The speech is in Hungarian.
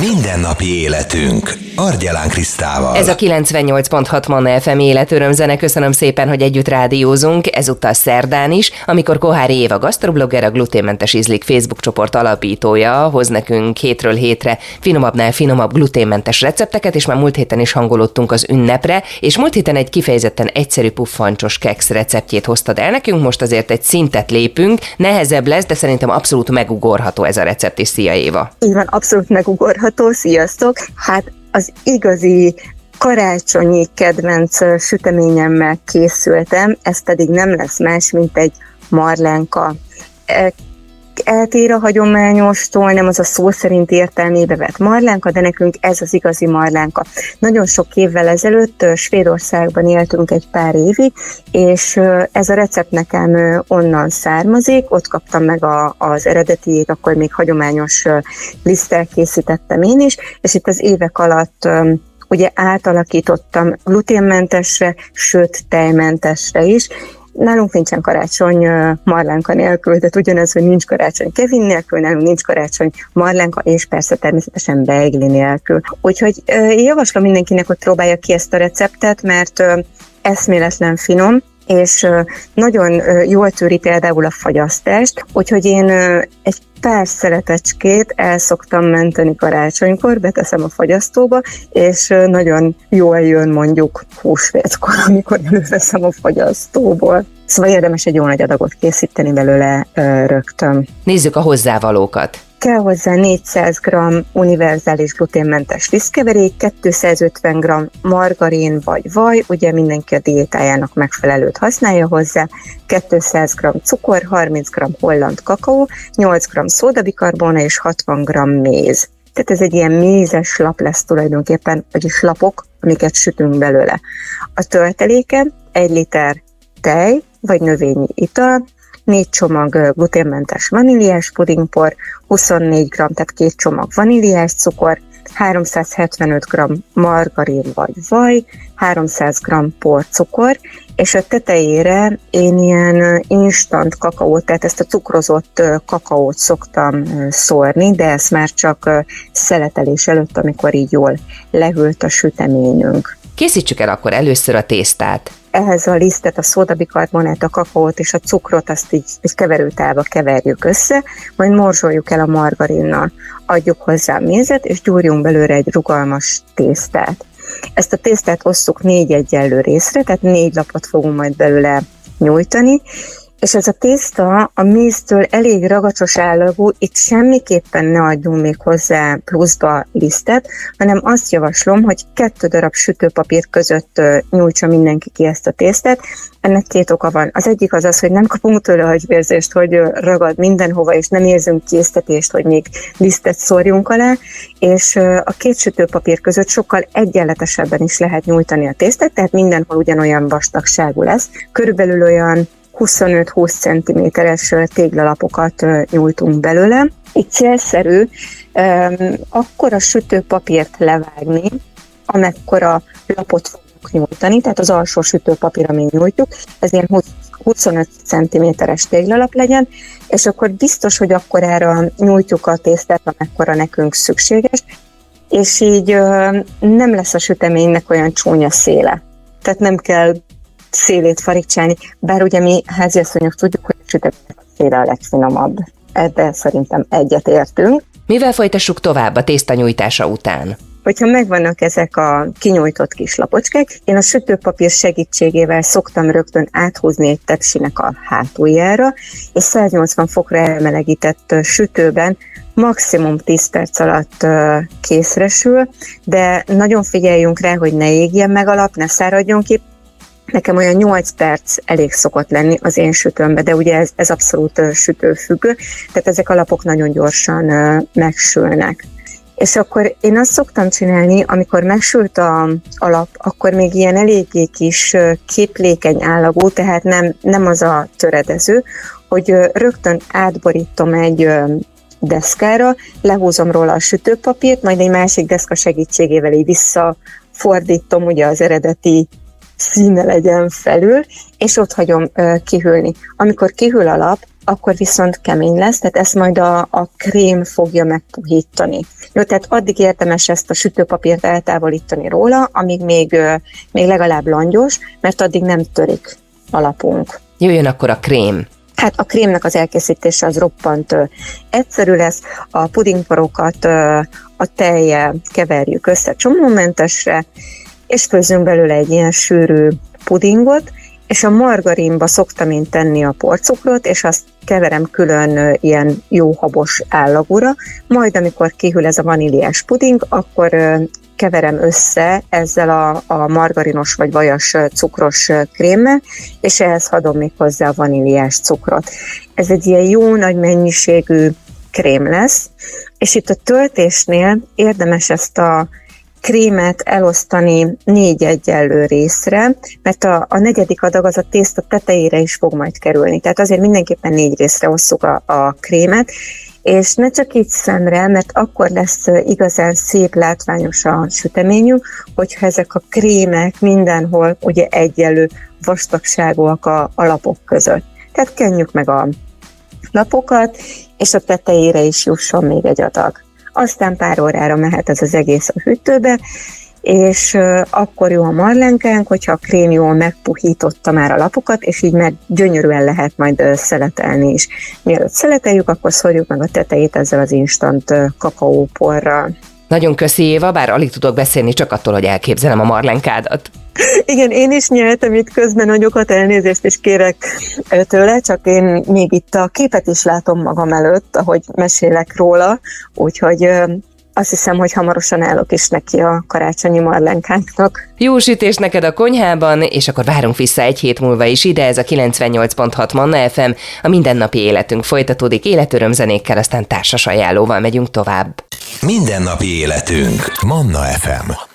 Mindennapi életünk. Argyelán Krisztával. Ez a 98.6 Manna FM életörömzene. Köszönöm szépen, hogy együtt rádiózunk, ezúttal szerdán is, amikor Kohári Éva gasztroblogger, a gluténmentes ízlik Facebook csoport alapítója hoz nekünk hétről hétre finomabbnál finomabb gluténmentes recepteket, és már múlt héten is hangolódtunk az ünnepre, és múlt héten egy kifejezetten egyszerű puffancsos keks receptjét hoztad el nekünk, most azért egy szintet lépünk, nehezebb lesz, de szerintem abszolút megugorható ez a recept, és szia Éva. Így van, abszolút megugorható, sziasztok! Hát az igazi karácsonyi kedvenc süteményemmel készültem, ez pedig nem lesz más, mint egy marlenka. Eltér a hagyományostól, nem az a szó szerint értelmébe vett marlánka, de nekünk ez az igazi marlánka. Nagyon sok évvel ezelőtt Svédországban éltünk egy pár évig, és ez a recept nekem onnan származik, ott kaptam meg a, az eredetiét, akkor még hagyományos liszttel készítettem én is, és itt az évek alatt ugye átalakítottam gluténmentesre, sőt tejmentesre is, Nálunk nincsen karácsony marlánka nélkül, tehát ugyanez, hogy nincs karácsony Kevin nélkül, nálunk nincs karácsony marlánka, és persze természetesen beigli nélkül. Úgyhogy én javaslom mindenkinek, hogy próbálja ki ezt a receptet, mert eszméletlen finom, és nagyon jól tűri például a fagyasztást, úgyhogy én egy pár szeletecskét el szoktam menteni karácsonykor, beteszem a fagyasztóba, és nagyon jól jön mondjuk húsvétkor, amikor előveszem a fagyasztóból. Szóval érdemes egy jó nagy adagot készíteni belőle rögtön. Nézzük a hozzávalókat. Kell hozzá 400 g univerzális gluténmentes lisztkeverék, 250 g margarin vagy vaj, ugye mindenki a diétájának megfelelőt használja hozzá, 200 g cukor, 30 g holland kakaó, 8 g szódabikarbona és 60 g méz. Tehát ez egy ilyen mézes lap lesz tulajdonképpen, vagyis lapok, amiket sütünk belőle. A tölteléke 1 liter tej, vagy növényi ital, 4 csomag gluténmentes vaníliás pudingpor, 24 g, tehát két csomag vaníliás cukor, 375 g margarin vagy vaj, 300 g porcukor, és a tetejére én ilyen instant kakaót, tehát ezt a cukrozott kakaót szoktam szórni, de ezt már csak szeletelés előtt, amikor így jól lehűlt a süteményünk. Készítsük el akkor először a tésztát ehhez a lisztet, a szódabikarbonát, a kakaót és a cukrot, azt így egy keverőtálba keverjük össze, majd morzsoljuk el a margarinnal. Adjuk hozzá mézet, és gyúrjunk belőle egy rugalmas tésztát. Ezt a tésztát osszuk négy egyenlő részre, tehát négy lapot fogunk majd belőle nyújtani, és ez a tészta a méztől elég ragacsos állagú, itt semmiképpen ne adjunk még hozzá pluszba lisztet, hanem azt javaslom, hogy kettő darab sütőpapír között nyújtsa mindenki ki ezt a tésztát. Ennek két oka van. Az egyik az az, hogy nem kapunk tőle agyvérzést, hogy ragad mindenhova, és nem érzünk késztetést, hogy még lisztet szórjunk alá, és a két sütőpapír között sokkal egyenletesebben is lehet nyújtani a tésztát, tehát mindenhol ugyanolyan vastagságú lesz. Körülbelül olyan 25-20 cm-es téglalapokat nyújtunk belőle. Itt célszerű akkor a sütőpapírt levágni, amekkora lapot fogunk nyújtani, tehát az alsó sütőpapír, amit nyújtjuk, ez ilyen 25 cm-es téglalap legyen, és akkor biztos, hogy akkor erre nyújtjuk a tésztát, amekkora nekünk szükséges, és így nem lesz a süteménynek olyan csúnya széle. Tehát nem kell szélét farigcsálni, bár ugye mi háziasszonyok tudjuk, hogy a süteménynek a széle a legfinomabb. Ebben szerintem egyet értünk. Mivel folytassuk tovább a tészta nyújtása után? Hogyha megvannak ezek a kinyújtott kis lapocskák, én a sütőpapír segítségével szoktam rögtön áthúzni egy tepsinek a hátuljára, és 180 fokra elmelegített sütőben maximum 10 perc alatt készresül, de nagyon figyeljünk rá, hogy ne égjen meg alap, ne száradjon ki, Nekem olyan 8 perc elég szokott lenni az én sütőmbe, de ugye ez, ez abszolút sütőfüggő, tehát ezek a lapok nagyon gyorsan megsülnek. És akkor én azt szoktam csinálni, amikor megsült a alap, akkor még ilyen eléggé kis képlékeny állagú, tehát nem, nem az a töredező, hogy rögtön átborítom egy deszkára, lehúzom róla a sütőpapírt, majd egy másik deszka segítségével így visszafordítom ugye az eredeti színe legyen felül, és ott hagyom kihűlni. Amikor kihűl a lap, akkor viszont kemény lesz, tehát ezt majd a, a krém fogja megpuhítani. Jó, tehát addig érdemes ezt a sütőpapírt eltávolítani róla, amíg még, még legalább langyos, mert addig nem törik a lapunk. Jöjjön akkor a krém. Hát a krémnek az elkészítése az roppant egyszerű lesz, a pudingporokat a tejjel keverjük össze csomómentesre, és főzünk belőle egy ilyen sűrű pudingot, és a margarinba szoktam én tenni a porcukrot, és azt keverem külön ilyen jó habos állagúra, majd amikor kihűl ez a vaníliás puding, akkor keverem össze ezzel a, a margarinos vagy vajas cukros krémmel, és ehhez adom még hozzá a vaníliás cukrot. Ez egy ilyen jó nagy mennyiségű krém lesz, és itt a töltésnél érdemes ezt a krémet elosztani négy egyenlő részre, mert a, a negyedik adag az a tészta tetejére is fog majd kerülni. Tehát azért mindenképpen négy részre osszuk a, a krémet, és ne csak így szemre, mert akkor lesz igazán szép, látványos a süteményünk, hogyha ezek a krémek mindenhol ugye egyenlő vastagságúak a, a lapok között. Tehát kenjük meg a lapokat, és a tetejére is jusson még egy adag aztán pár órára mehet ez az egész a hűtőbe, és akkor jó a marlenkánk, hogyha a krém jól megpuhította már a lapokat, és így meg gyönyörűen lehet majd szeletelni is. Mielőtt szeleteljük, akkor szorjuk meg a tetejét ezzel az instant kakaóporral. Nagyon köszi Éva, bár alig tudok beszélni, csak attól, hogy elképzelem a marlenkádat. Igen, én is nyeltem itt közben nagyokat, elnézést is kérek tőle, csak én még itt a képet is látom magam előtt, ahogy mesélek róla, úgyhogy azt hiszem, hogy hamarosan állok is neki a karácsonyi marlenkánknak. Jó sütés neked a konyhában, és akkor várunk vissza egy hét múlva is ide, ez a 98.6 Manna FM, a mindennapi életünk folytatódik életörömzenékkel, aztán társas ajánlóval megyünk tovább. Mindennapi életünk. Manna FM.